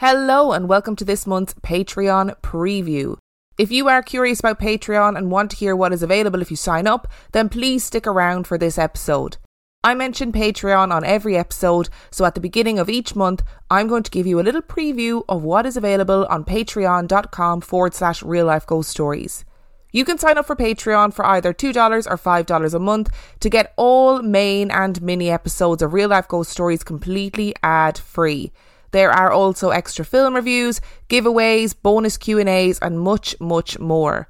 Hello, and welcome to this month's Patreon preview. If you are curious about Patreon and want to hear what is available if you sign up, then please stick around for this episode. I mention Patreon on every episode, so at the beginning of each month, I'm going to give you a little preview of what is available on patreon.com forward slash real life ghost stories. You can sign up for Patreon for either $2 or $5 a month to get all main and mini episodes of Real Life Ghost Stories completely ad free. There are also extra film reviews, giveaways, bonus Q&As and much much more.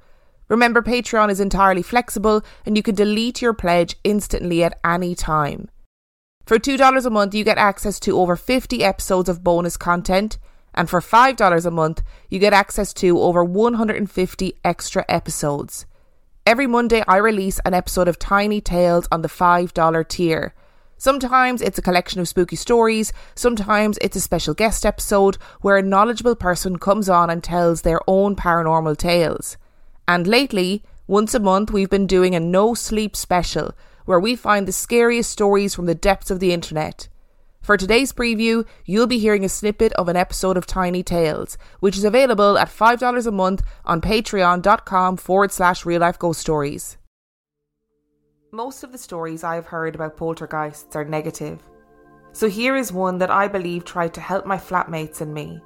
Remember Patreon is entirely flexible and you can delete your pledge instantly at any time. For $2 a month you get access to over 50 episodes of bonus content and for $5 a month you get access to over 150 extra episodes. Every Monday I release an episode of Tiny Tales on the $5 tier. Sometimes it's a collection of spooky stories, sometimes it's a special guest episode where a knowledgeable person comes on and tells their own paranormal tales. And lately, once a month, we've been doing a no sleep special where we find the scariest stories from the depths of the internet. For today's preview, you'll be hearing a snippet of an episode of Tiny Tales, which is available at $5 a month on patreon.com forward slash real life ghost stories. Most of the stories I've heard about poltergeists are negative. So here is one that I believe tried to help my flatmates and me.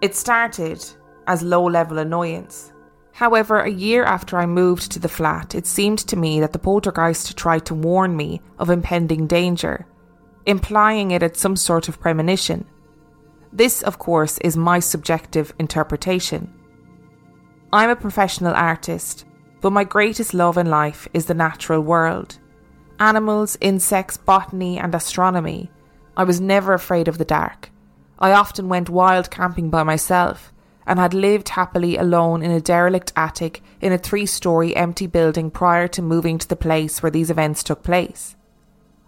It started as low level annoyance. However, a year after I moved to the flat, it seemed to me that the poltergeist tried to warn me of impending danger, implying it had some sort of premonition. This, of course, is my subjective interpretation. I'm a professional artist, but my greatest love in life is the natural world animals, insects, botany, and astronomy. I was never afraid of the dark. I often went wild camping by myself and had lived happily alone in a derelict attic in a three story empty building prior to moving to the place where these events took place.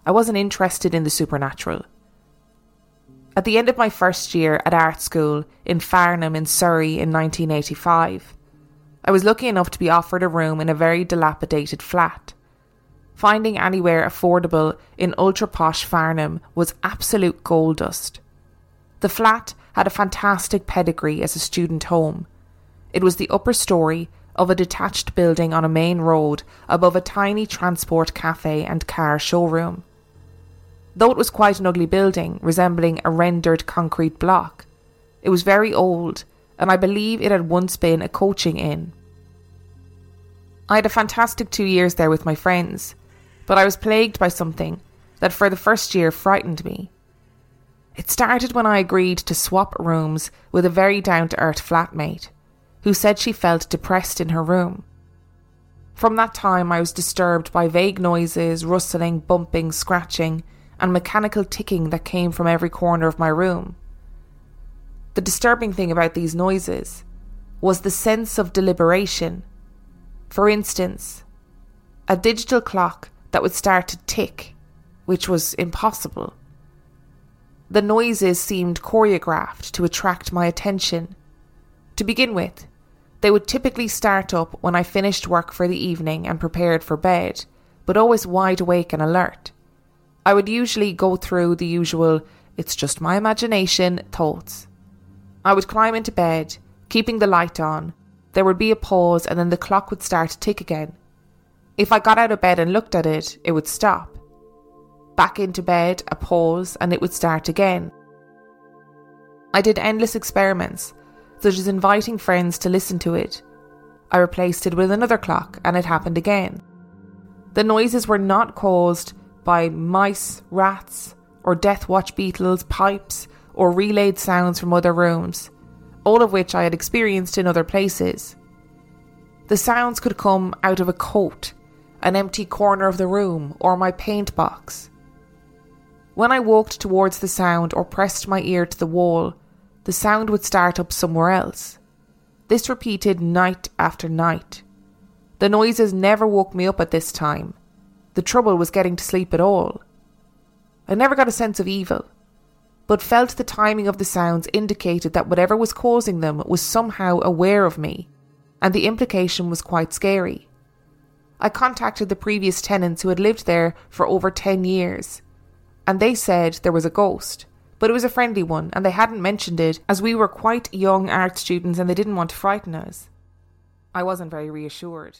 I wasn't interested in the supernatural. At the end of my first year at art school in Farnham in Surrey in 1985, I was lucky enough to be offered a room in a very dilapidated flat. Finding anywhere affordable in ultra posh Farnham was absolute gold dust. The flat had a fantastic pedigree as a student home. It was the upper story of a detached building on a main road above a tiny transport cafe and car showroom. Though it was quite an ugly building, resembling a rendered concrete block, it was very old and I believe it had once been a coaching inn. I had a fantastic two years there with my friends, but I was plagued by something that for the first year frightened me. It started when I agreed to swap rooms with a very down to earth flatmate who said she felt depressed in her room. From that time, I was disturbed by vague noises, rustling, bumping, scratching, and mechanical ticking that came from every corner of my room. The disturbing thing about these noises was the sense of deliberation. For instance, a digital clock that would start to tick, which was impossible. The noises seemed choreographed to attract my attention. To begin with, they would typically start up when I finished work for the evening and prepared for bed, but always wide awake and alert. I would usually go through the usual, it's just my imagination thoughts. I would climb into bed, keeping the light on. There would be a pause, and then the clock would start to tick again. If I got out of bed and looked at it, it would stop. Back into bed, a pause, and it would start again. I did endless experiments, such as inviting friends to listen to it. I replaced it with another clock, and it happened again. The noises were not caused by mice, rats, or death watch beetles, pipes, or relayed sounds from other rooms, all of which I had experienced in other places. The sounds could come out of a coat, an empty corner of the room, or my paint box. When I walked towards the sound or pressed my ear to the wall, the sound would start up somewhere else. This repeated night after night. The noises never woke me up at this time. The trouble was getting to sleep at all. I never got a sense of evil, but felt the timing of the sounds indicated that whatever was causing them was somehow aware of me, and the implication was quite scary. I contacted the previous tenants who had lived there for over 10 years, and they said there was a ghost, but it was a friendly one, and they hadn't mentioned it as we were quite young art students and they didn't want to frighten us. I wasn't very reassured.